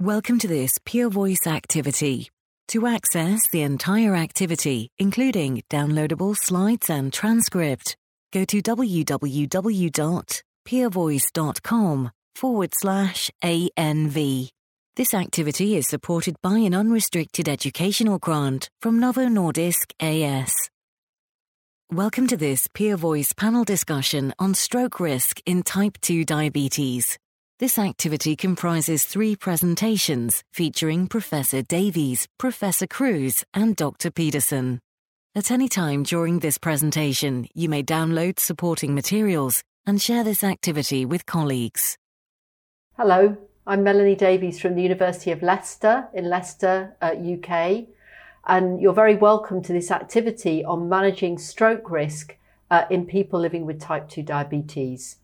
Welcome to this Peer Voice activity. To access the entire activity, including downloadable slides and transcript, go to www.peervoice.com forward slash ANV. This activity is supported by an unrestricted educational grant from Novo Nordisk AS. Welcome to this Peer Voice panel discussion on stroke risk in type 2 diabetes. This activity comprises three presentations featuring Professor Davies, Professor Kruuse, and Dr. Pedersen. At any time during this presentation, you may download supporting materials and share this activity with colleagues. Hello, I'm Melanie Davies from the University of Leicester in Leicester, uh, UK, and you're very welcome to this activity on managing stroke risk uh, in people living with type 2 diabetes.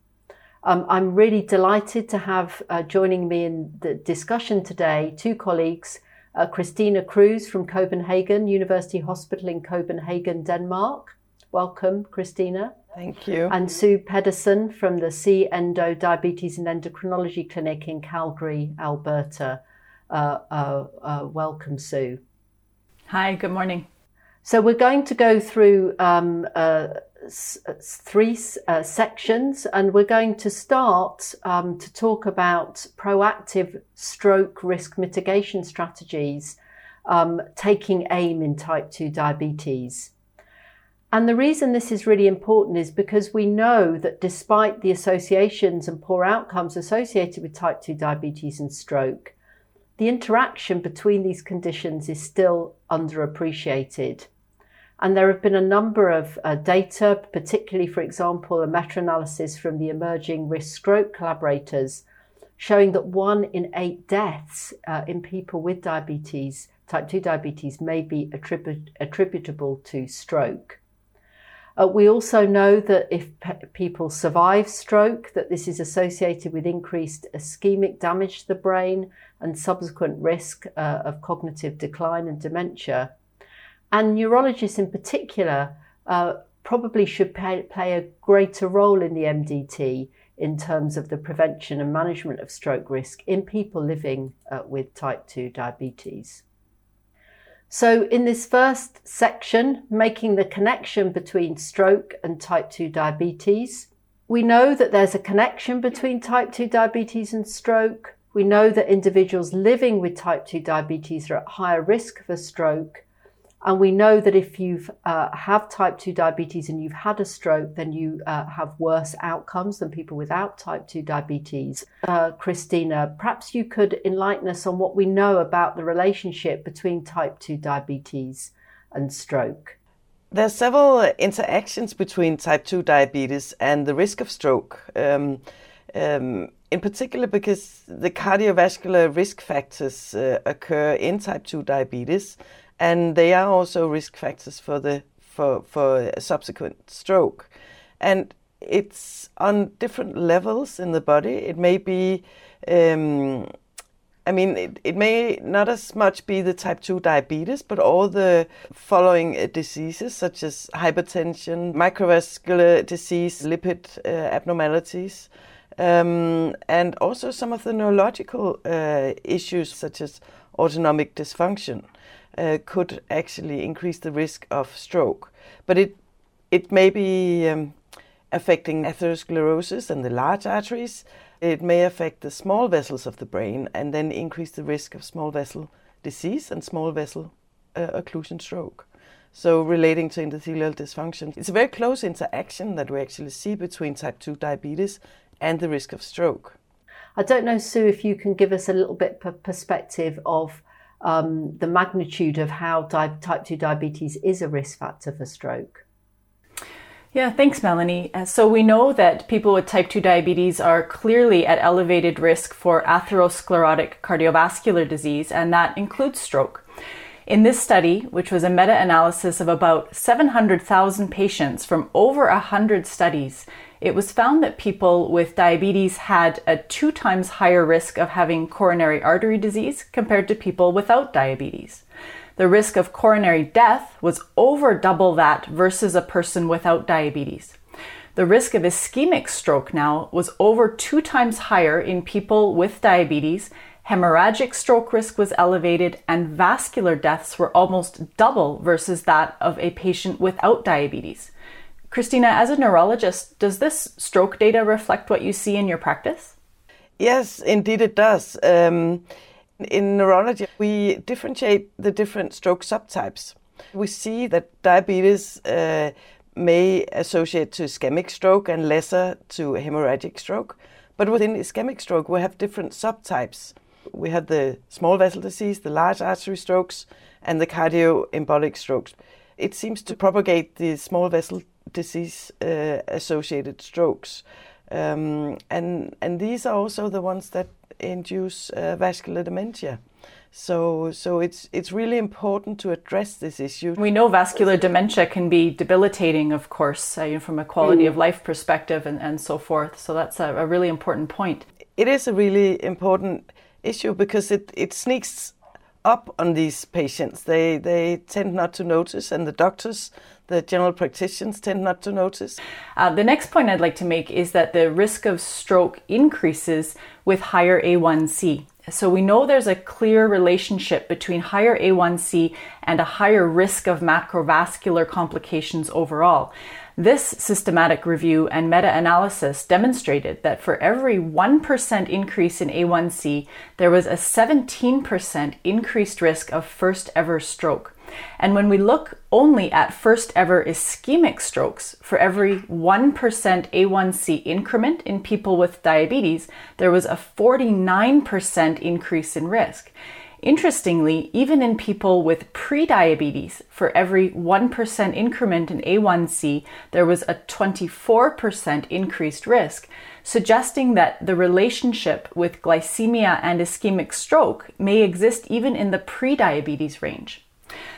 Um, I'm really delighted to have uh, joining me in the discussion today two colleagues, uh, Christina Kruuse from Copenhagen University Hospital in Copenhagen, Denmark. Welcome, Christina. Thank you. And Sue Pedersen from the C Endo Diabetes and Endocrinology Clinic in Calgary, Alberta. Uh, uh, uh, welcome, Sue. Hi, good morning. So, we're going to go through um, uh, three uh, sections, and we're going to start um, to talk about proactive stroke risk mitigation strategies um, taking aim in type 2 diabetes. And the reason this is really important is because we know that despite the associations and poor outcomes associated with type 2 diabetes and stroke, the interaction between these conditions is still underappreciated. And there have been a number of uh, data, particularly, for example, a meta analysis from the Emerging Risk Stroke collaborators, showing that one in eight deaths uh, in people with diabetes, type 2 diabetes, may be attribut- attributable to stroke. Uh, we also know that if pe- people survive stroke, that this is associated with increased ischemic damage to the brain and subsequent risk uh, of cognitive decline and dementia. And neurologists in particular uh, probably should pay, play a greater role in the MDT in terms of the prevention and management of stroke risk in people living uh, with type 2 diabetes. So, in this first section, making the connection between stroke and type 2 diabetes, we know that there's a connection between type 2 diabetes and stroke. We know that individuals living with type 2 diabetes are at higher risk for stroke. And we know that if you uh, have type 2 diabetes and you've had a stroke, then you uh, have worse outcomes than people without type 2 diabetes. Uh, Christina, perhaps you could enlighten us on what we know about the relationship between type 2 diabetes and stroke. There are several interactions between type 2 diabetes and the risk of stroke. Um, um, in particular, because the cardiovascular risk factors uh, occur in type 2 diabetes and they are also risk factors for the for for subsequent stroke, and it's on different levels in the body. It may be. Um, I mean, it, it may not as much be the type 2 diabetes, but all the following uh, diseases such as hypertension, microvascular disease, lipid uh, abnormalities, um, and also some of the neurological uh, issues such as autonomic dysfunction uh, could actually increase the risk of stroke. But it it may be um, affecting atherosclerosis and the large arteries. It may affect the small vessels of the brain and then increase the risk of small vessel disease and small vessel uh, occlusion stroke. So, relating to endothelial dysfunction, it's a very close interaction that we actually see between type 2 diabetes and the risk of stroke. I don't know, Sue, if you can give us a little bit of perspective of um, the magnitude of how di- type 2 diabetes is a risk factor for stroke. Yeah, thanks, Melanie. Uh, so we know that people with type 2 diabetes are clearly at elevated risk for atherosclerotic cardiovascular disease, and that includes stroke. In this study, which was a meta analysis of about 700,000 patients from over 100 studies, it was found that people with diabetes had a two times higher risk of having coronary artery disease compared to people without diabetes. The risk of coronary death was over double that versus a person without diabetes. The risk of ischemic stroke now was over two times higher in people with diabetes hemorrhagic stroke risk was elevated, and vascular deaths were almost double versus that of a patient without diabetes. Christina, as a neurologist, does this stroke data reflect what you see in your practice? Yes, indeed it does. Um, in neurology, we differentiate the different stroke subtypes. We see that diabetes uh, may associate to ischemic stroke and lesser to hemorrhagic stroke. But within ischemic stroke, we have different subtypes. We have the small vessel disease, the large artery strokes, and the cardioembolic strokes. It seems to propagate the small vessel disease uh, associated strokes. Um, and, and these are also the ones that induce uh, vascular dementia. So, so it's it's really important to address this issue. We know vascular dementia can be debilitating, of course, uh, from a quality mm. of life perspective and, and so forth. So that's a, a really important point. It is a really important issue because it, it sneaks up on these patients. They they tend not to notice, and the doctors, the general practitioners, tend not to notice. Uh, the next point I'd like to make is that the risk of stroke increases with higher A1C. So we know there's a clear relationship between higher A1C and a higher risk of macrovascular complications overall. This systematic review and meta analysis demonstrated that for every 1% increase in A1C, there was a 17% increased risk of first ever stroke. And when we look only at first ever ischemic strokes, for every 1% A1C increment in people with diabetes, there was a 49% increase in risk. Interestingly, even in people with prediabetes, for every 1% increment in A1C, there was a 24% increased risk, suggesting that the relationship with glycemia and ischemic stroke may exist even in the prediabetes range.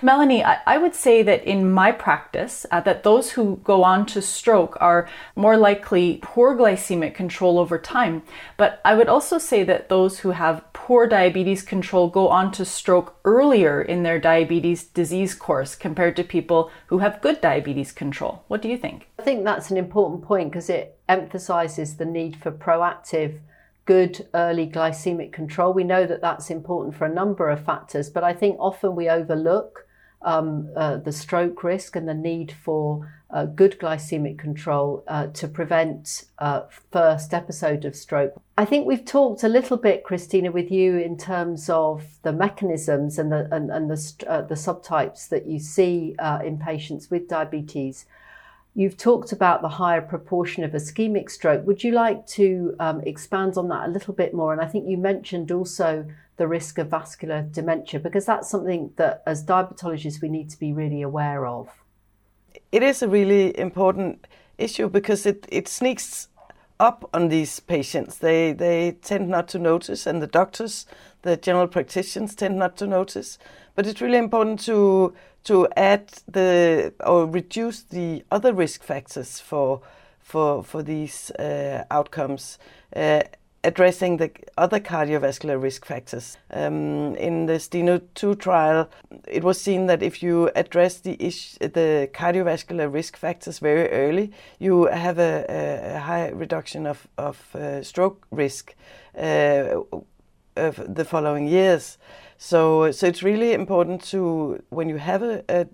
Melanie, I, would say that in my practice, uh, that those who go on to stroke are more likely poor glycemic control over time. But I would also say that those who have poor diabetes control go on to stroke earlier in their diabetes disease course compared to people who have good diabetes control. What do you think? I think that's an important point because it emphasizes the need for proactive good early glycemic control. We know that that's important for a number of factors, but I think often we overlook um, uh, the stroke risk and the need for uh, good glycemic control uh, to prevent uh, first episode of stroke. I think we've talked a little bit, Christina, with you in terms of the mechanisms and the and, and the uh, the subtypes that you see uh, in patients with diabetes. You've talked about the higher proportion of ischemic stroke. Would you like to um, expand on that a little bit more? And I think you mentioned also the risk of vascular dementia, because that's something that as diabetologists we need to be really aware of. It is a really important issue because it, it sneaks up on these patients. They, they tend not to notice, and the doctors, the general practitioners, tend not to notice. But it's really important to to add the or reduce the other risk factors for for for these uh, outcomes. Uh, addressing the other cardiovascular risk factors. Um, in the STENO 2 trial, it was seen that if you address the, ish, the cardiovascular risk factors very early, you have a, a high reduction of, of uh, stroke risk uh, of the following years. So, so it's really important to, when you have a, a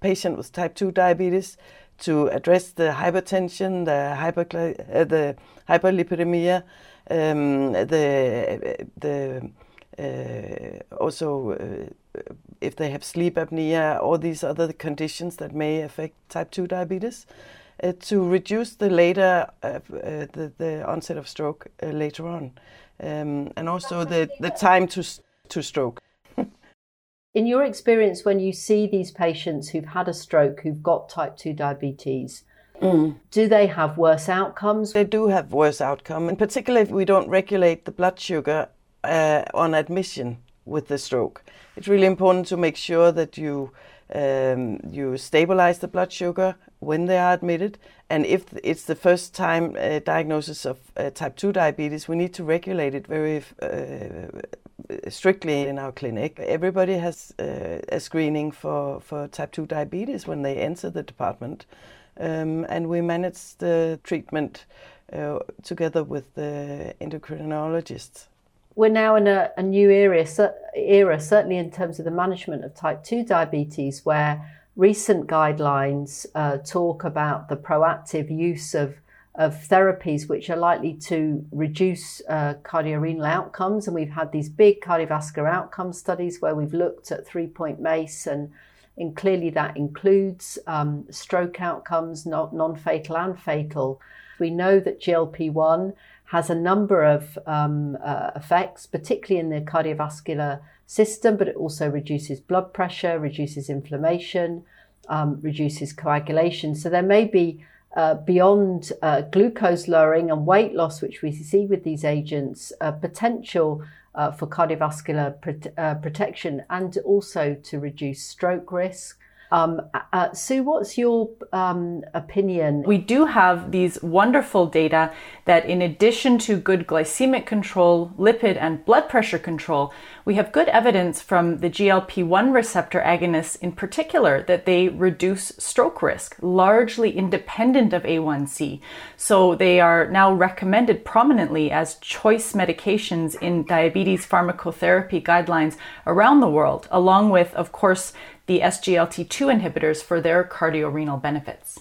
patient with type 2 diabetes, to address the hypertension, the, hypergly- uh, the hyperlipidemia, um, the, the uh, also uh, if they have sleep apnea, all these other conditions that may affect type 2 diabetes, uh, to reduce the later uh, uh, the, the onset of stroke uh, later on, um, and also the, the time to to stroke. In your experience, when you see these patients who've had a stroke, who've got type 2 diabetes, mm. do they have worse outcomes? They do have worse outcome, in particular if we don't regulate the blood sugar uh, on admission with the stroke. It's really important to make sure that you um, you stabilize the blood sugar when they are admitted. And if it's the first time uh, diagnosis of uh, type 2 diabetes, we need to regulate it very uh, strictly in our clinic. Everybody has uh, a screening for, for type 2 diabetes when they enter the department. Um, and we manage the treatment uh, together with the endocrinologists. We're now in a, a new era, era, certainly in terms of the management of type 2 diabetes, where recent guidelines uh, talk about the proactive use of, of therapies which are likely to reduce uh, cardiorenal outcomes. And we've had these big cardiovascular outcome studies where we've looked at three point MACE, and, and clearly that includes um, stroke outcomes, non fatal and fatal. We know that GLP 1 has a number of um, uh, effects, particularly in the cardiovascular system, but it also reduces blood pressure, reduces inflammation, um, reduces coagulation. So there may be uh, beyond uh, glucose lowering and weight loss, which we see with these agents, uh, potential for cardiovascular uh, protection and also to reduce stroke risk. Um, uh, Sue, what's your um, opinion? We do have these wonderful data that, in addition to good glycemic control, lipid and blood pressure control, we have good evidence from the GLP 1 receptor agonists in particular that they reduce stroke risk, largely independent of A1C. So they are now recommended prominently as choice medications in diabetes pharmacotherapy guidelines around the world, along with, of course, the SGLT2 inhibitors for their cardiorenal benefits.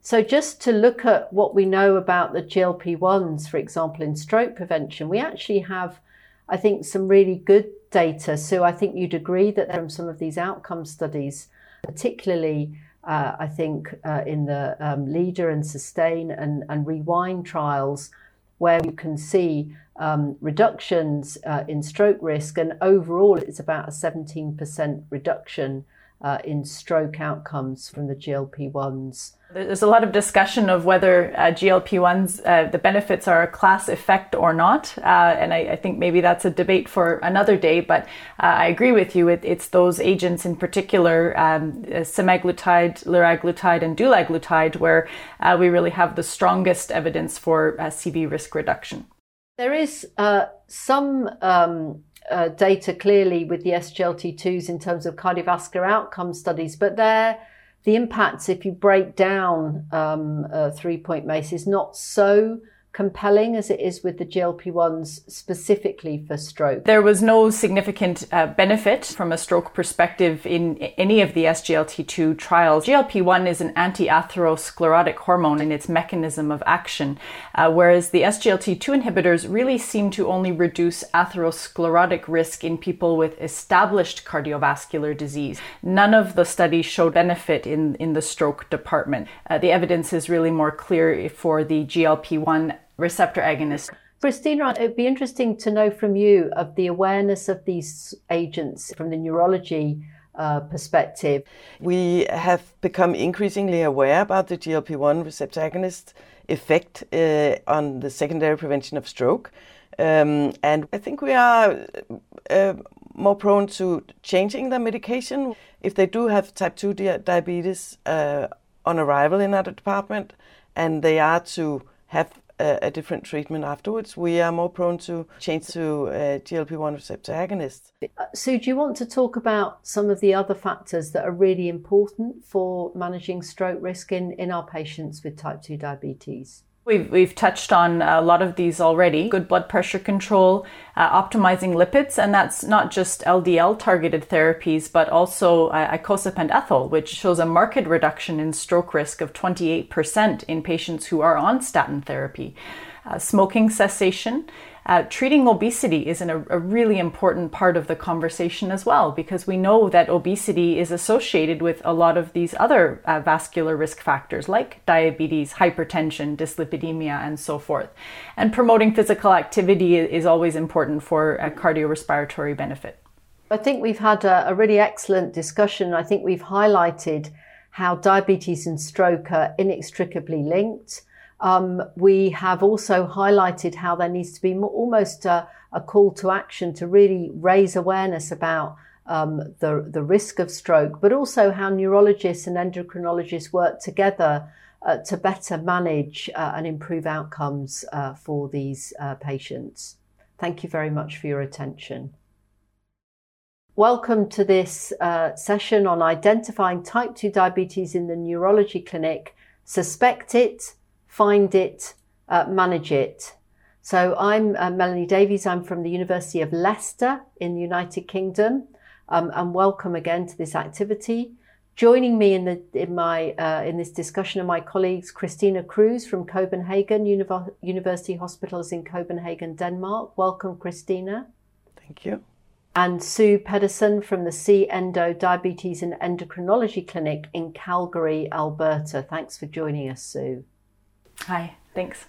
So, just to look at what we know about the GLP 1s, for example, in stroke prevention, we actually have, I think, some really good data. So, I think you'd agree that from some of these outcome studies, particularly uh, I think uh, in the um, leader and sustain and, and rewind trials, where you can see um, reductions uh, in stroke risk, and overall it's about a 17% reduction uh, in stroke outcomes from the GLP 1s. There's a lot of discussion of whether uh, GLP 1s, uh, the benefits are a class effect or not. Uh, and I, I, think maybe that's a debate for another day. But uh, I agree with you. It, it's those agents in particular, um, semaglutide, liraglutide, and dulaglutide, where uh, we really have the strongest evidence for CV risk reduction. There is some um, uh, data clearly with the SGLT2s in terms of cardiovascular outcome studies, but there, the impacts, if you break down um, uh, three point MACE, is not so compelling as it is with the GLP 1s specifically for stroke. There was no significant uh, benefit from a stroke perspective in any of the SGLT2 trials. GLP 1 is an anti atherosclerotic hormone in its mechanism of action, uh, whereas the SGLT2 inhibitors really seem to only reduce atherosclerotic risk in people with established cardiovascular disease. None of the studies showed benefit in, in the stroke department. Uh, the evidence is really more clear for the GLP 1 receptor agonist. Christina, it'd be interesting to know from you of the awareness of these agents from the neurology uh, perspective. We have become increasingly aware about the GLP 1 receptor agonist effect uh, on the secondary prevention of stroke. Um, and I think we are uh, more prone to changing the medication if they do have type 2 di- diabetes uh, on arrival in our department and they are to have a, different treatment afterwards, we are more prone to change to uh, GLP-1 receptor agonists. Uh, Sue, do you want to talk about some of the other factors that are really important for managing stroke risk in, in our patients with type 2 diabetes? We've, we've touched on a lot of these already. Good blood pressure control, uh, optimizing lipids, and that's not just LDL targeted therapies, but also uh, icosapent ethyl, which shows a marked reduction in stroke risk of 28% in patients who are on statin therapy. Uh, smoking cessation, uh, treating obesity is an, a really important part of the conversation as well, because we know that obesity is associated with a lot of these other uh, vascular risk factors like diabetes, hypertension, dyslipidemia, and so forth. And promoting physical activity is always important for a cardiorespiratory benefit. I think we've had a, a really excellent discussion. I think we've highlighted how diabetes and stroke are inextricably linked. Um, we have also highlighted how there needs to be more, almost a, a, call to action to really raise awareness about um, the, the risk of stroke, but also how neurologists and endocrinologists work together uh, to better manage uh, and improve outcomes uh, for these uh, patients. Thank you very much for your attention. Welcome to this uh, session on identifying type 2 diabetes in the neurology clinic. Suspect it, find it, uh, manage it. So I'm uh, Melanie Davies. I'm from the University of Leicester in the United Kingdom, um, and welcome again to this activity. Joining me in the in my uh, in this discussion are my colleagues Christina Kruuse from Copenhagen Univ- University Hospitals in Copenhagen, Denmark. Welcome, Christina. Thank you. And Sue Pedersen from the C Endo Diabetes and Endocrinology Clinic in Calgary, Alberta. Thanks for joining us, Sue. Hi, thanks.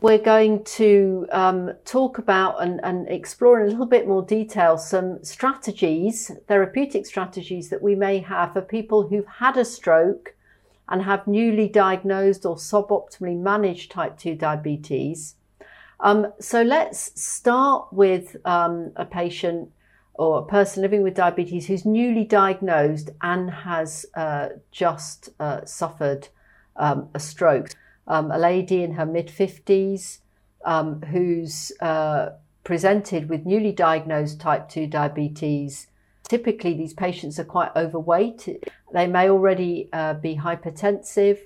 We're going to um, talk about and, and, explore in a little bit more detail some strategies, therapeutic strategies that we may have for people who've had a stroke and have newly diagnosed or suboptimally managed type 2 diabetes. Um, so let's start with um, a patient or a person living with diabetes who's newly diagnosed and has uh, just uh, suffered um, a stroke um, a lady in her mid 50s um, who's uh, presented with newly diagnosed type 2 diabetes. Typically, these patients are quite overweight. They may already uh, be hypertensive.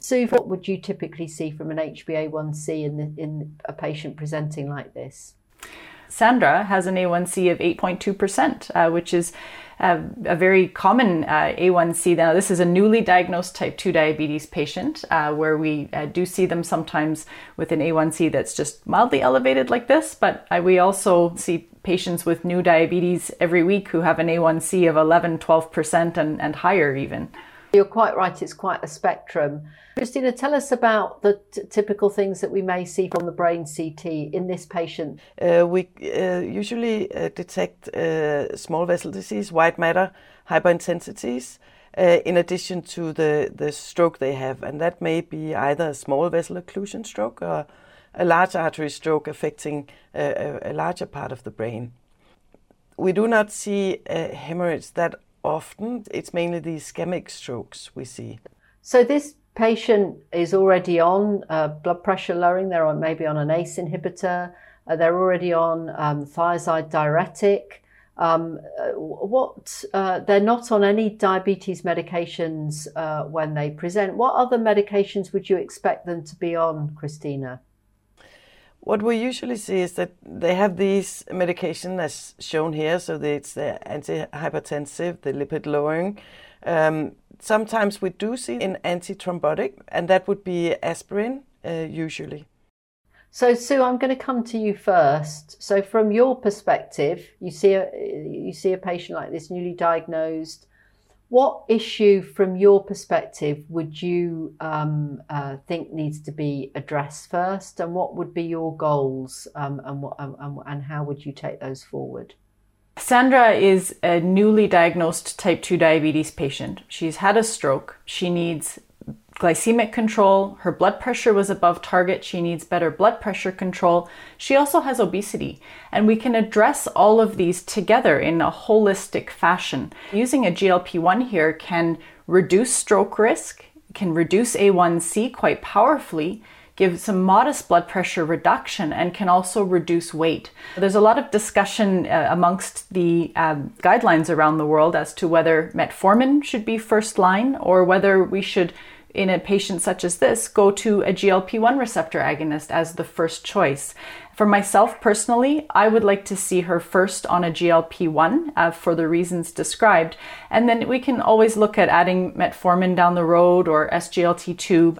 Sue, what would you typically see from an HbA1c in, the, in a patient presenting like this? Sandra has an A1C of 8.2%, uh, which is a very common uh, A1C. Now, this is a newly diagnosed type 2 diabetes patient uh, where we uh, do see them sometimes with an A1C that's just mildly elevated like this, but uh, we also see patients with new diabetes every week who have an A1C of 11, 12% and, and higher even. You're quite right, it's quite a spectrum. Christina, tell us about the t- typical things that we may see from the brain CT in this patient. Uh, we uh, usually uh, detect uh, small vessel disease, white matter, hyperintensities, uh, in addition to the, the stroke they have. And that may be either a small vessel occlusion stroke or a large artery stroke affecting a, a larger part of the brain. We do not see hemorrhage that often it's mainly the ischemic strokes we see. So this patient is already on uh, blood pressure lowering. They're on maybe on an ACE inhibitor. Uh, they're already on um, thiazide diuretic. Um, uh, what uh, they're not on any diabetes medications uh, when they present. What other medications would you expect them to be on, Christina? What we usually see is that they have these medication as shown here, so it's the antihypertensive, the lipid lowering. Um, sometimes we do see an antithrombotic, and that would be aspirin uh, usually. So Sue, I'm going to come to you first. So from your perspective, you see a you see a patient like this, newly diagnosed. What issue, from your perspective, would you um, uh, think needs to be addressed first, and what would be your goals, um, and, what, um, and how would you take those forward? Sandra is a newly diagnosed type 2 diabetes patient. She's had a stroke. She needs glycemic control. Her blood pressure was above target. She needs better blood pressure control. She also has obesity. And we can address all of these together in a holistic fashion. Using a GLP 1 here can reduce stroke risk, can reduce A1C quite powerfully. Give some modest blood pressure reduction and can also reduce weight. There's a lot of discussion uh, amongst the um, guidelines around the world as to whether metformin should be first line or whether we should in a patient such as this, go to a GLP 1 receptor agonist as the first choice. For myself personally, I would like to see her first on a GLP 1 uh, for the reasons described. And then we can always look at adding metformin down the road or SGLT2.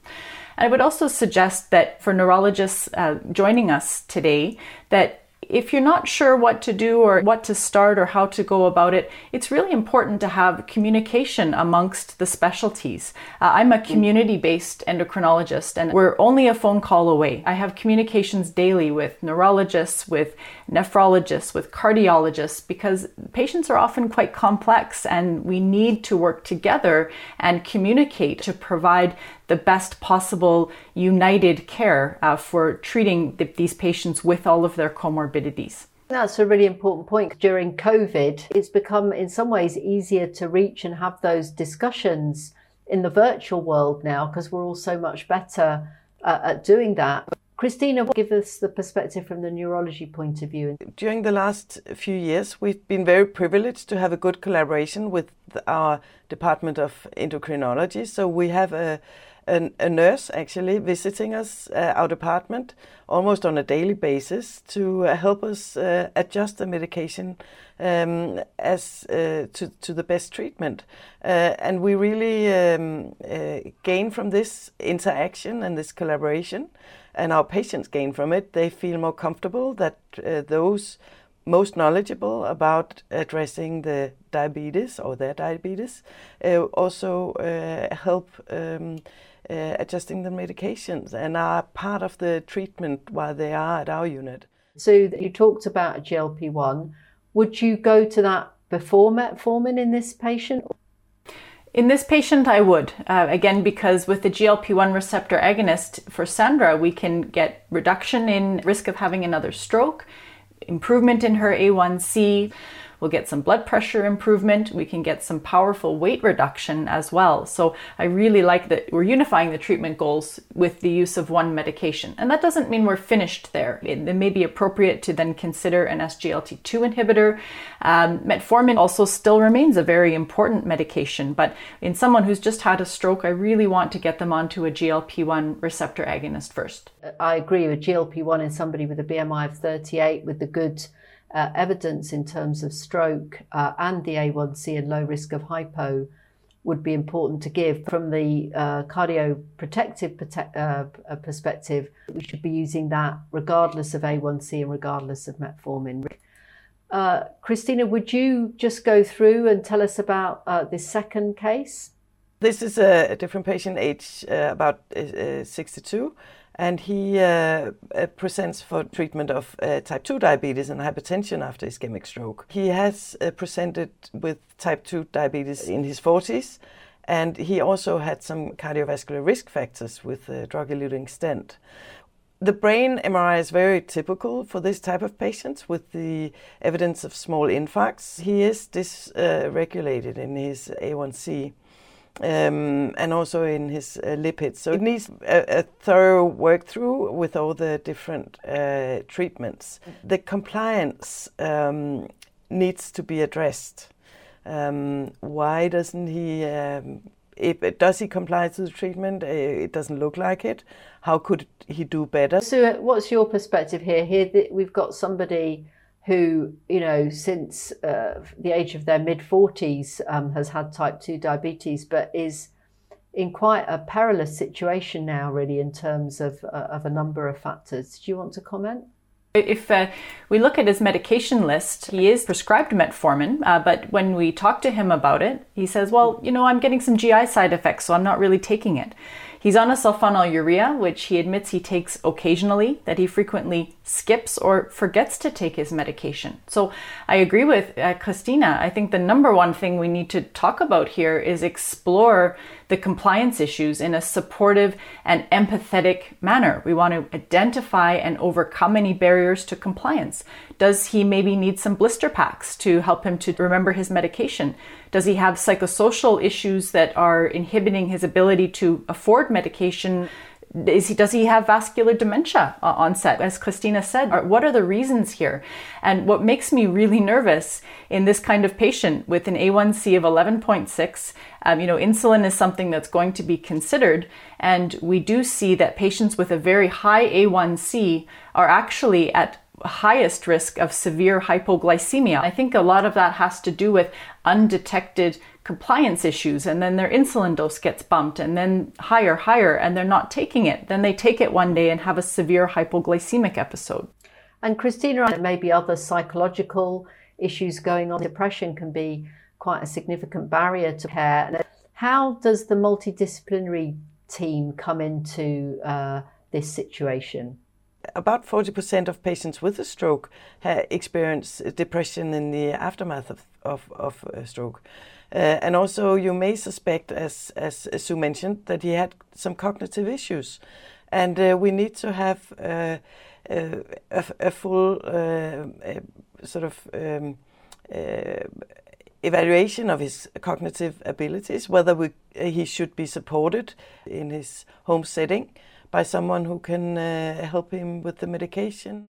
I would also suggest that for neurologists uh, joining us today, that if you're not sure what to do or what to start or how to go about it, it's really important to have communication amongst the specialties. Uh, I'm a community based endocrinologist and we're only a phone call away. I have communications daily with neurologists, with nephrologists, with cardiologists, because patients are often quite complex and we need to work together and communicate to provide the best possible united care uh, for treating the, these patients with all of their comorbidities. That's a really important point. During COVID, it's become in some ways easier to reach and have those discussions in the virtual world now because we're all so much better uh, at doing that. Christina, give us the perspective from the neurology point of view. During the last few years, we've been very privileged to have a good collaboration with our Department of Endocrinology. So we have a a, a nurse actually visiting us, uh, our department, almost on a daily basis to uh, help us uh, adjust the medication um, as uh, to, to the best treatment. Uh, and we really um, uh, gain from this interaction and this collaboration, and our patients gain from it. They feel more comfortable that those most knowledgeable about addressing the diabetes or their diabetes also help. Um, uh, adjusting the medications and are part of the treatment while they are at our unit. So you talked about a GLP-1. Would you go to that before metformin in this patient? In this patient, I would. Uh, again, because with the GLP 1 receptor agonist for Sandra, we can get reduction in risk of having another stroke, improvement in her A1C. We'll get some blood pressure improvement. We can get some powerful weight reduction as well. So I really like that we're unifying the treatment goals with the use of one medication. And that doesn't mean we're finished there. It, it may be appropriate to then consider an SGLT2 inhibitor. Um, metformin also still remains a very important medication, but in someone who's just had a stroke, I really want to get them onto a GLP1 receptor agonist first. I agree with GLP1 in somebody with a BMI of 38 with the good uh, evidence in terms of stroke uh, and the A1C and low risk of hypo would be important to give. From the uh, cardioprotective prote- uh, uh, perspective, we should be using that regardless of A1C and regardless of metformin. Uh, Christina, would you just go through and tell us about this second case? This is a, different patient, age about 62 and he uh, uh, presents for treatment of uh, type 2 diabetes and hypertension after ischemic stroke. He has uh, presented with type 2 diabetes in his 40s, and he also had some cardiovascular risk factors with a drug eluting stent. The brain MRI is very typical for this type of patients with the evidence of small infarcts. He is dysregulated in his A1C um, and also in his uh, lipids. So it needs a, a, thorough work through with all the different uh, treatments. The compliance um, needs to be addressed. Um, why doesn't he? Um, if, does he comply to the treatment? Uh, it doesn't look like it. How could he do better? So, what's your perspective here? Here, we've got somebody who, you know, since uh, the age of their mid 40s um, has had type 2 diabetes, but is in quite a perilous situation now, really, in terms of, uh, of a number of factors. Do you want to comment? If uh, we look at his medication list, he is prescribed metformin, uh, but when we talk to him about it, he says, Well, you know, I'm getting some GI side effects, so I'm not really taking it. He's on a sulfonylurea, which he admits he takes occasionally, that he frequently skips or forgets to take his medication. So I agree with uh, Christina. I think the number one thing we need to talk about here is explore the compliance issues in a supportive and empathetic manner. We want to identify and overcome any barriers to compliance. Does he maybe need some blister packs to help him to remember his medication? Does he have psychosocial issues that are inhibiting his ability to afford medication? He, does he have vascular dementia uh, onset? As Christina said, what are the reasons here? And what makes me really nervous in this kind of patient with an A1C of 11.6, um, you know, insulin is something that's going to be considered. And we do see that patients with a very high A1C are actually at highest risk of severe hypoglycemia. I think a lot of that has to do with undetected compliance issues, and then their insulin dose gets bumped, and then higher, higher, and they're not taking it. Then they take it one day and have a severe hypoglycemic episode. And Christina, there may be other psychological issues going on. Depression can be quite a significant barrier to care. How does the multidisciplinary team come into uh, this situation? About 40% of patients with a stroke experience depression in the aftermath of, of, of a stroke. Uh, and also, you may suspect, as, as, as Sue mentioned, that he had some cognitive issues. And uh, we need to have uh, uh a, a, full uh, sort of um, uh, evaluation of his cognitive abilities, whether we, he should be supported in his home setting by someone who can uh, help him with the medication.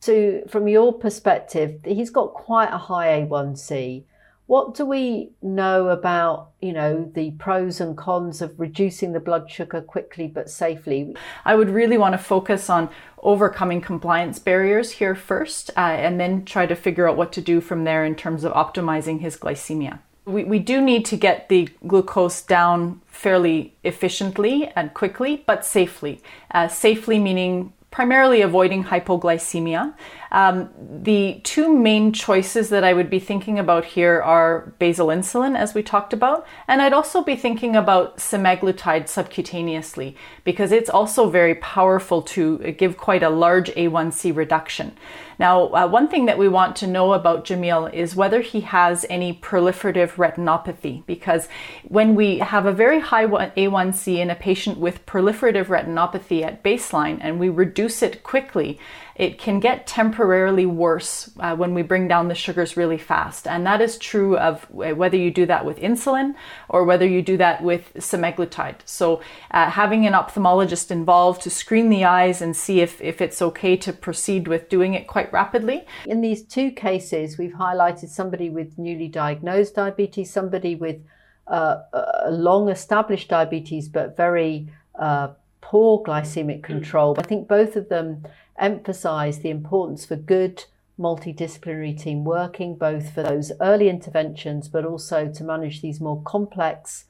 So, from your perspective, he's got quite a high A1C. What do we know about, you know, the pros and cons of reducing the blood sugar quickly but safely? I would really want to focus on overcoming compliance barriers here first, uh, and then try to figure out what to do from there in terms of optimizing his glycemia. We, we do need to get the glucose down fairly efficiently and quickly, but safely. Uh, safely meaning primarily avoiding hypoglycemia. Um, the two main choices that I would be thinking about here are basal insulin, as we talked about, and I'd also be thinking about semaglutide subcutaneously because it's also very powerful to give quite a large A1C reduction. Now, uh, one thing that we want to know about Jamil is whether he has any proliferative retinopathy, because when we have a very high A1C in a patient with proliferative retinopathy at baseline and we reduce it quickly, it can get temporarily worse uh, when we bring down the sugars really fast. And that is true of whether you do that with insulin or whether you do that with semaglutide. So, uh, having an ophthalmologist involved to screen the eyes and see if, if it's okay to proceed with doing it quite rapidly. In these two cases, we've highlighted somebody with newly diagnosed diabetes, somebody with uh, long established diabetes, but very uh, poor glycemic control. I think both of them emphasize the importance for good multidisciplinary team working, both for those early interventions, but also to manage these more complex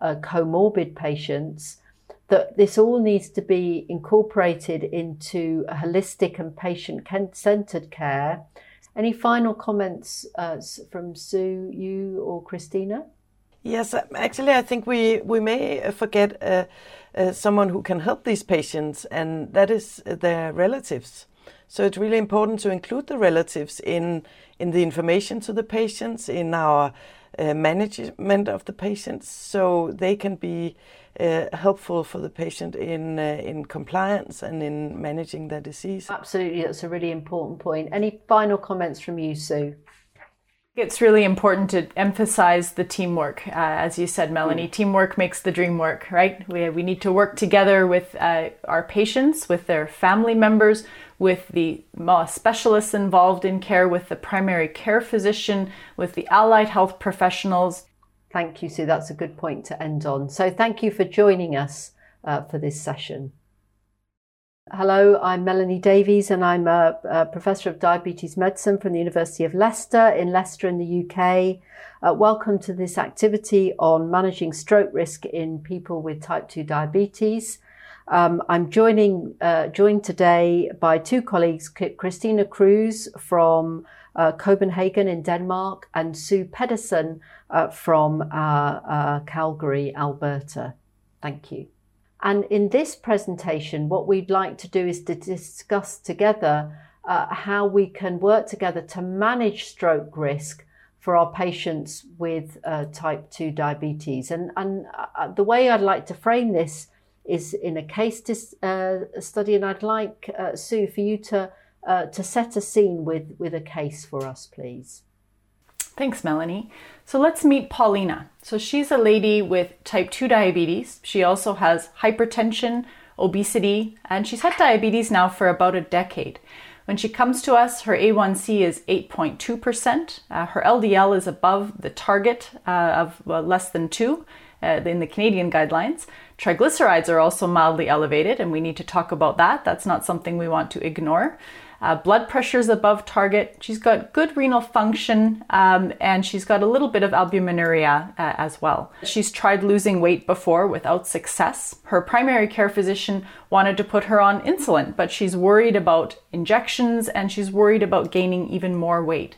uh, comorbid patients. That this all needs to be incorporated into a holistic and patient centered care. Any final comments uh, from Sue, you, or Christina? Yes, actually, I think we, we may forget uh, uh, someone who can help these patients, and that is their relatives. So it's really important to include the relatives in in the information to the patients, in our uh, management of the patients, so they can be uh, helpful for the patient in uh, in compliance and in managing their disease. Absolutely, that's a really important point. Any final comments from you, Sue? It's really important to emphasize the teamwork. Uh, as you said, Melanie, mm. teamwork makes the dream work, right? We, we need to work together with uh, our patients, with their family members, with the specialists involved in care, with the primary care physician, with the allied health professionals. Thank you, Sue. That's a good point to end on. So, thank you for joining us uh, for this session. Hello, I'm Melanie Davies, and I'm a, a, professor of diabetes medicine from the University of Leicester in Leicester in the UK. Uh, welcome to this activity on managing stroke risk in people with type 2 diabetes. Um, I'm joining, uh, joined today by two colleagues, Christina Kruuse from uh, Copenhagen in Denmark and Sue Pedersen uh, from uh, uh, Calgary, Alberta. Thank you. And in this presentation, what we'd like to do is to discuss together uh, how we can work together to manage stroke risk for our patients with type 2 diabetes. And, and the way I'd like to frame this is in a case dis, uh, study, and I'd like, uh, Sue, for you to, uh, to set a scene with, with a case for us, please. Thanks, Melanie. So let's meet Paulina. So she's a lady with type 2 diabetes. She also has hypertension, obesity, and she's had diabetes now for about a decade. When she comes to us, her A1C is 8.2%. Uh, her LDL is above the target uh, of well, less than 2 uh, in the Canadian guidelines. Triglycerides are also mildly elevated, and we need to talk about that. That's not something we want to ignore. Uh, blood pressure is above target. She's got good renal function um, and she's got a little bit of albuminuria uh, as well. She's tried losing weight before without success. Her primary care physician wanted to put her on insulin, but she's worried about injections and she's worried about gaining even more weight.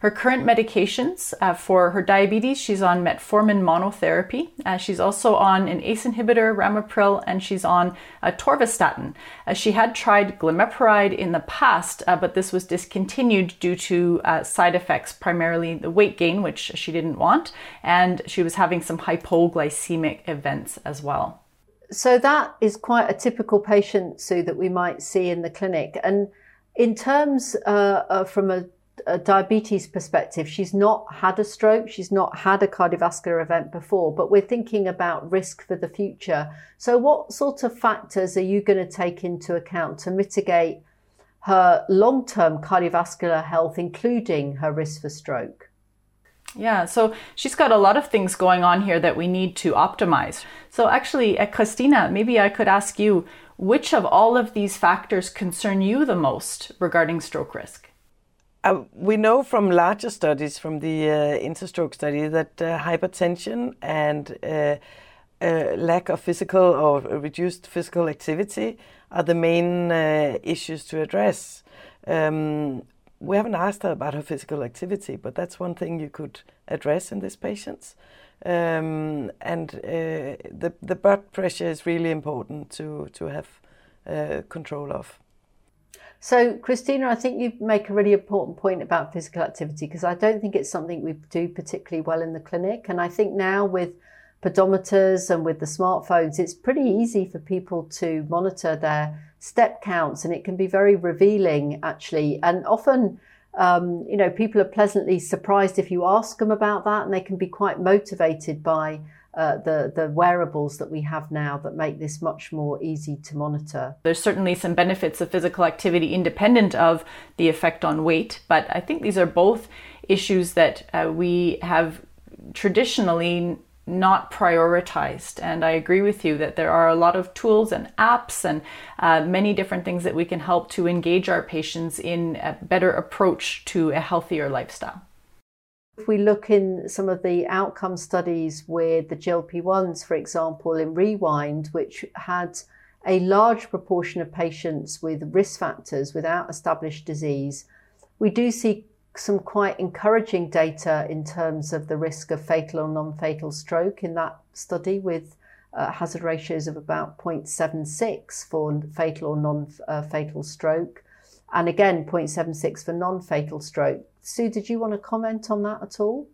Her current medications uh, for her diabetes, she's on metformin monotherapy. Uh, she's also on an ACE inhibitor, ramipril, and she's on atorvastatin. Uh, she had tried glimepiride in the past, uh, but this was discontinued due to uh, side effects, primarily the weight gain, which she didn't want, and she was having some hypoglycemic events as well. So that is quite a typical patient, Sue, that we might see in the clinic. And in terms uh, from a a diabetes perspective, she's not had a stroke, she's not had a cardiovascular event before, but we're thinking about risk for the future. So, what sort of factors are you going to take into account to mitigate her long term cardiovascular health, including her risk for stroke? Yeah, so she's got a lot of things going on here that we need to optimize. So, actually, uh, Christina, maybe I could ask you which of all of these factors concern you the most regarding stroke risk? Uh, we know from larger studies, from the uh, interstroke study, that uh, hypertension and uh, uh, lack of physical or reduced physical activity are the main uh, issues to address. Um, we haven't asked her about her physical activity, but that's one thing you could address in these patients. Um, and the the blood pressure is really important to to have control of. So, Christina, I think you make a really important point about physical activity because I don't think it's something we do particularly well in the clinic. And I think now with pedometers and with the smartphones, it's pretty easy for people to monitor their step counts, and it can be very revealing actually. And often, um, you know, people are pleasantly surprised if you ask them about that, and they can be quite motivated by uh, the the wearables that we have now that make this much more easy to monitor. There's certainly some benefits of physical activity independent of the effect on weight, but I think these are both issues that uh, we have traditionally not prioritized. And I agree with you that there are a lot of tools and apps and uh, many different things that we can help to engage our patients in a better approach to a healthier lifestyle. If we look in some of the outcome studies with the GLP 1s, for example, in Rewind, which had a large proportion of patients with risk factors without established disease, we do see some quite encouraging data in terms of the risk of fatal or non fatal stroke in that study with uh, hazard ratios of about 0.76 for fatal or non fatal stroke, and again 0.76 for non fatal stroke. Sue, did you want to comment on that at all?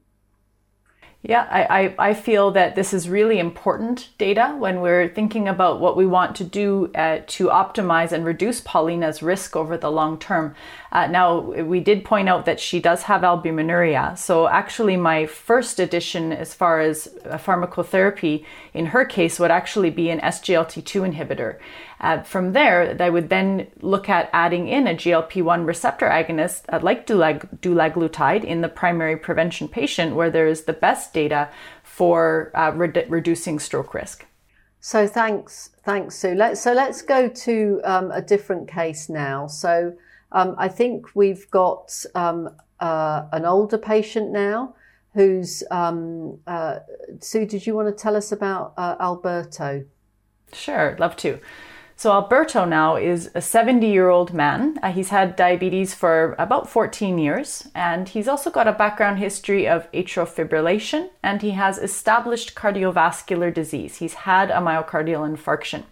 Yeah, I, I, I, feel that this is really important data when we're thinking about what we want to do uh, to optimize and reduce Paulina's risk over the long term. Uh, now, we did point out that she does have albuminuria. So, actually, my first addition as far as pharmacotherapy in her case would actually be an SGLT2 inhibitor. Uh, from there, they would then look at adding in a GLP 1 receptor agonist uh, like dulag- dulaglutide in the primary prevention patient, where there is the best data for uh, re- reducing stroke risk. So thanks, thanks, Sue. Let, so let's go to um, a different case now. So um, I think we've got um, uh, an older patient now who's. Um, uh, Sue, did you want to tell us about uh, Alberto? Sure, love to. So Alberto now is a 70 year old man. Uh, he's had diabetes for about 14 years, and he's also got a background history of atrial fibrillation, and he has established cardiovascular disease. He's had a myocardial infarction.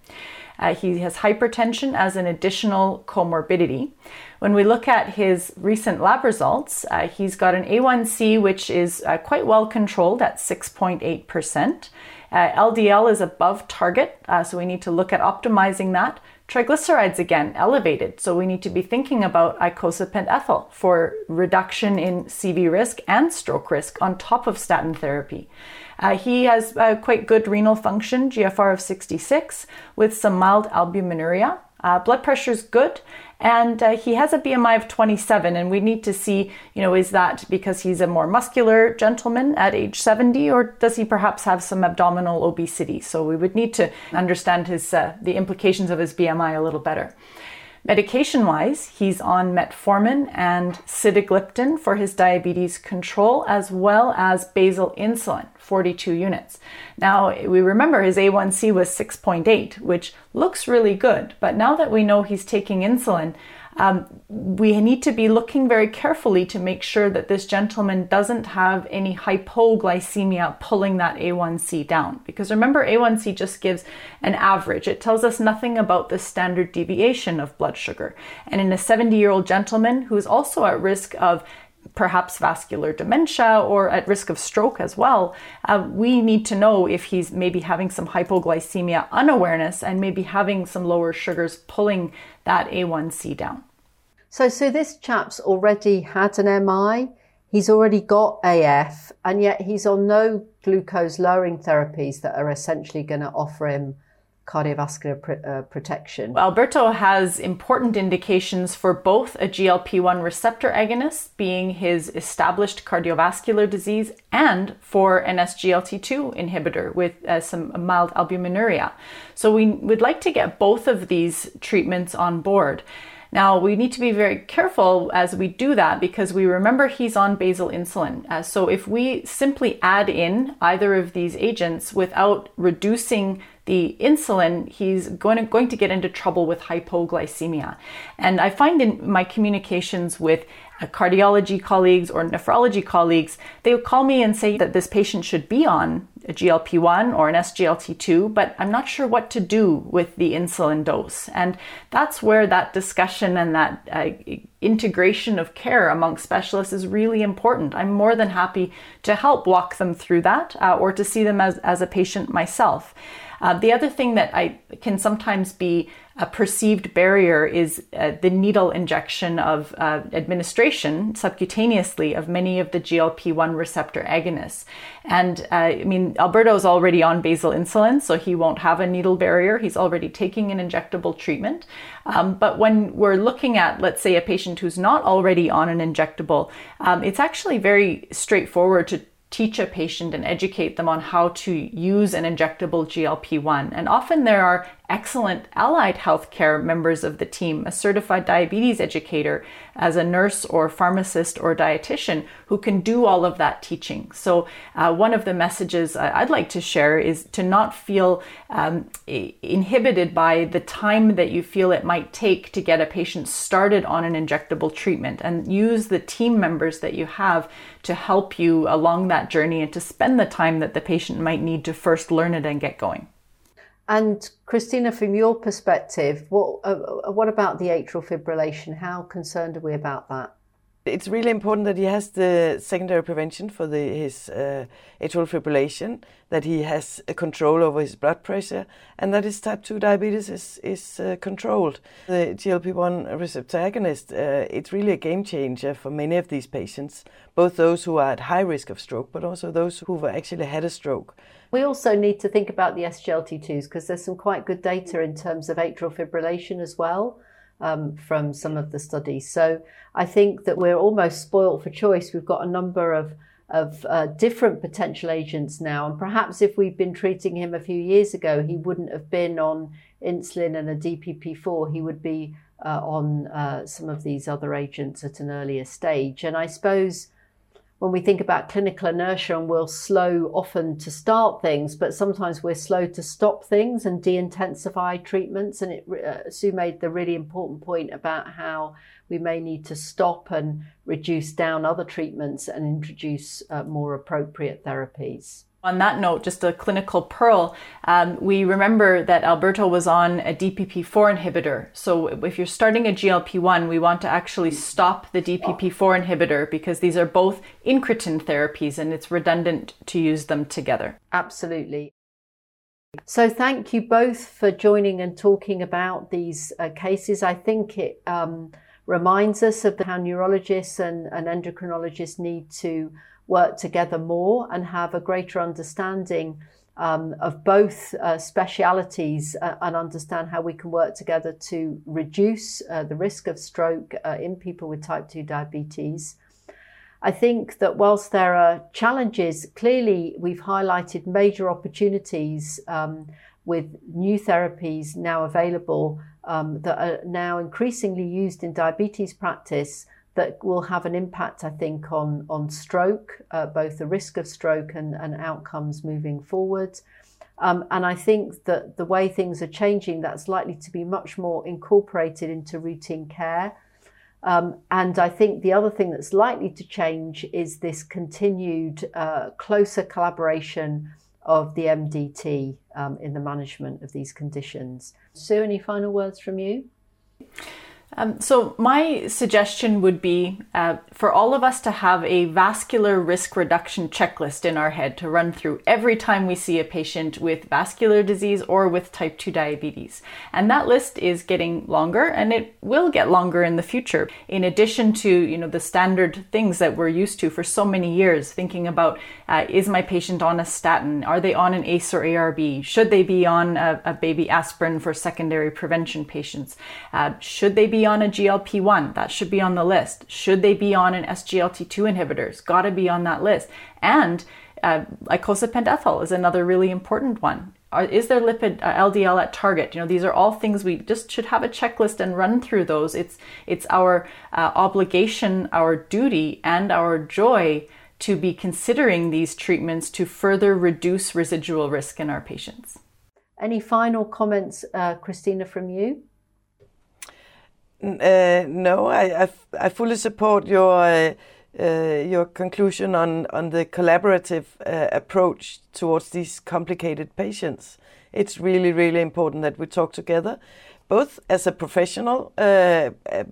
Uh, he has hypertension as an additional comorbidity. When we look at his recent lab results, uh, he's got an A1C which is uh, quite well controlled at 6.8%. Uh, LDL is above target, uh, so we need to look at optimizing that. Triglycerides again elevated, so we need to be thinking about icosapent ethyl for reduction in CV risk and stroke risk on top of statin therapy. Uh, he has uh, quite good renal function, GFR of 66, with some mild albuminuria. Uh, blood pressure is good, and uh, he has a BMI of 27. And we need to see, you know, is that because he's a more muscular gentleman at age 70, or does he perhaps have some abdominal obesity? So we would need to understand his uh, the implications of his BMI a little better. Medication wise, he's on metformin and sitagliptin for his diabetes control, as well as basal insulin, 42 units. Now, we remember his A1C was 6.8, which looks really good, but now that we know he's taking insulin, um, we need to be looking very carefully to make sure that this gentleman doesn't have any hypoglycemia pulling that A1C down. Because remember, A1C just gives an average, it tells us nothing about the standard deviation of blood sugar. And in a 70 year old gentleman who's also at risk of perhaps vascular dementia or at risk of stroke as well, uh, we need to know if he's maybe having some hypoglycemia unawareness and maybe having some lower sugars pulling that A1C down. So, so this chap's already had an MI, he's already got AF, and yet he's on no glucose lowering therapies that are essentially going to offer him cardiovascular pr- uh, protection. Alberto has important indications for both a GLP 1 receptor agonist, being his established cardiovascular disease, and for an SGLT2 inhibitor with uh, some mild albuminuria. So we would like to get both of these treatments on board. Now, we need to be very careful as we do that because we remember he's on basal insulin. Uh, so, if we simply add in either of these agents without reducing the insulin, he's going to, going to get into trouble with hypoglycemia. And I find in my communications with uh, cardiology colleagues or nephrology colleagues, they will call me and say that this patient should be on a GLP 1 or an SGLT2, but I'm not sure what to do with the insulin dose. And that's where that discussion and that uh, integration of care among specialists is really important. I'm more than happy to help walk them through that uh, or to see them as, as a patient myself. Uh, the other thing that I can sometimes be a perceived barrier is uh, the needle injection of uh, administration subcutaneously of many of the GLP 1 receptor agonists. And uh, I mean, Alberto is already on basal insulin, so he won't have a needle barrier. He's already taking an injectable treatment. Um, but when we're looking at, let's say, a patient who's not already on an injectable, um, it's actually very straightforward to teach a patient and educate them on how to use an injectable GLP 1. And often there are excellent allied healthcare members of the team, a certified diabetes educator, as a nurse or pharmacist or dietitian who can do all of that teaching. So, uh, one of the messages I'd like to share is to not feel um, inhibited by the time that you feel it might take to get a patient started on an injectable treatment and use the team members that you have to help you along that journey and to spend the time that the patient might need to first learn it and get going. And Christina, from your perspective, what uh, what about the atrial fibrillation? How concerned are we about that? It's really important that he has the secondary prevention for the, his uh, atrial fibrillation, that he has a control over his blood pressure, and that his type 2 diabetes is, is uh, controlled. The GLP-1 receptor agonist, uh, it's really a game changer for many of these patients, both those who are at high risk of stroke, but also those who've actually had a stroke. We also need to think about the SGLT2s because there's some quite good data in terms of atrial fibrillation as well um, from some of the studies. So I think that we're almost spoilt for choice. We've got a number of of uh, different potential agents now, and perhaps if we'd been treating him a few years ago, he wouldn't have been on insulin and a DPP4. He would be uh, on uh, some of these other agents at an earlier stage. And I suppose when we think about clinical inertia and we're slow often to start things, but sometimes we're slow to stop things and de-intensify treatments. And it, uh, Sue made the really important point about how we may need to stop and reduce down other treatments and introduce uh, more appropriate therapies. On that note, just a clinical pearl, um, we remember that Alberto was on a DPP4 inhibitor. So if you're starting a GLP-1, we want to actually stop the DPP4 inhibitor because these are both incretin therapies and it's redundant to use them together. Absolutely. So thank you both for joining and talking about these uh, cases. I think it um, reminds us of how neurologists and, and endocrinologists need to work together more and have a greater understanding um, of both uh, specialities uh, and understand how we can work together to reduce uh, the risk of stroke uh, in people with type 2 diabetes. I think that whilst there are challenges, clearly we've highlighted major opportunities um, with new therapies now available um, that are now increasingly used in diabetes practice that will have an impact, I think, on, on stroke, uh, both the risk of stroke and, and outcomes moving forward. Um, and I think that the way things are changing, that's likely to be much more incorporated into routine care. Um, and I think the other thing that's likely to change is this continued uh, closer collaboration of the MDT um, in the management of these conditions. Sue, any final words from you? Um, so, my suggestion would be uh, for all of us to have a vascular risk reduction checklist in our head to run through every time we see a patient with vascular disease or with type 2 diabetes. And that list is getting longer and it will get longer in the future. In addition to you know, the standard things that we're used to for so many years, thinking about uh, is my patient on a statin? Are they on an ACE or ARB? Should they be on a, a baby aspirin for secondary prevention patients? Uh, should they be on a GLP 1? That should be on the list. Should they be on an SGLT2 inhibitor? It's got to be on that list. And uh, icosapent is another really important one. Is there lipid uh, LDL at target? You know, these are all things we just should have a checklist and run through those. It's it's our uh, obligation, our duty, and our joy to be considering these treatments to further reduce residual risk in our patients. Any final comments, uh, Christina, from you? Uh, no, I, I, fully support your uh, uh, your conclusion on on the collaborative uh, approach towards these complicated patients. It's really really important that we talk together, both as a professional, uh, uh,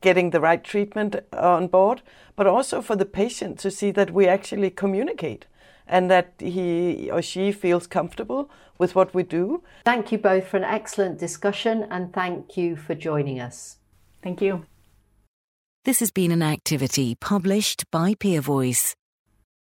getting the right treatment on board, but also for the patient to see that we actually communicate and that he or she feels comfortable with what we do. Thank you both for an excellent discussion and thank you for joining us. Thank you. This has been an activity published by Peer Voice.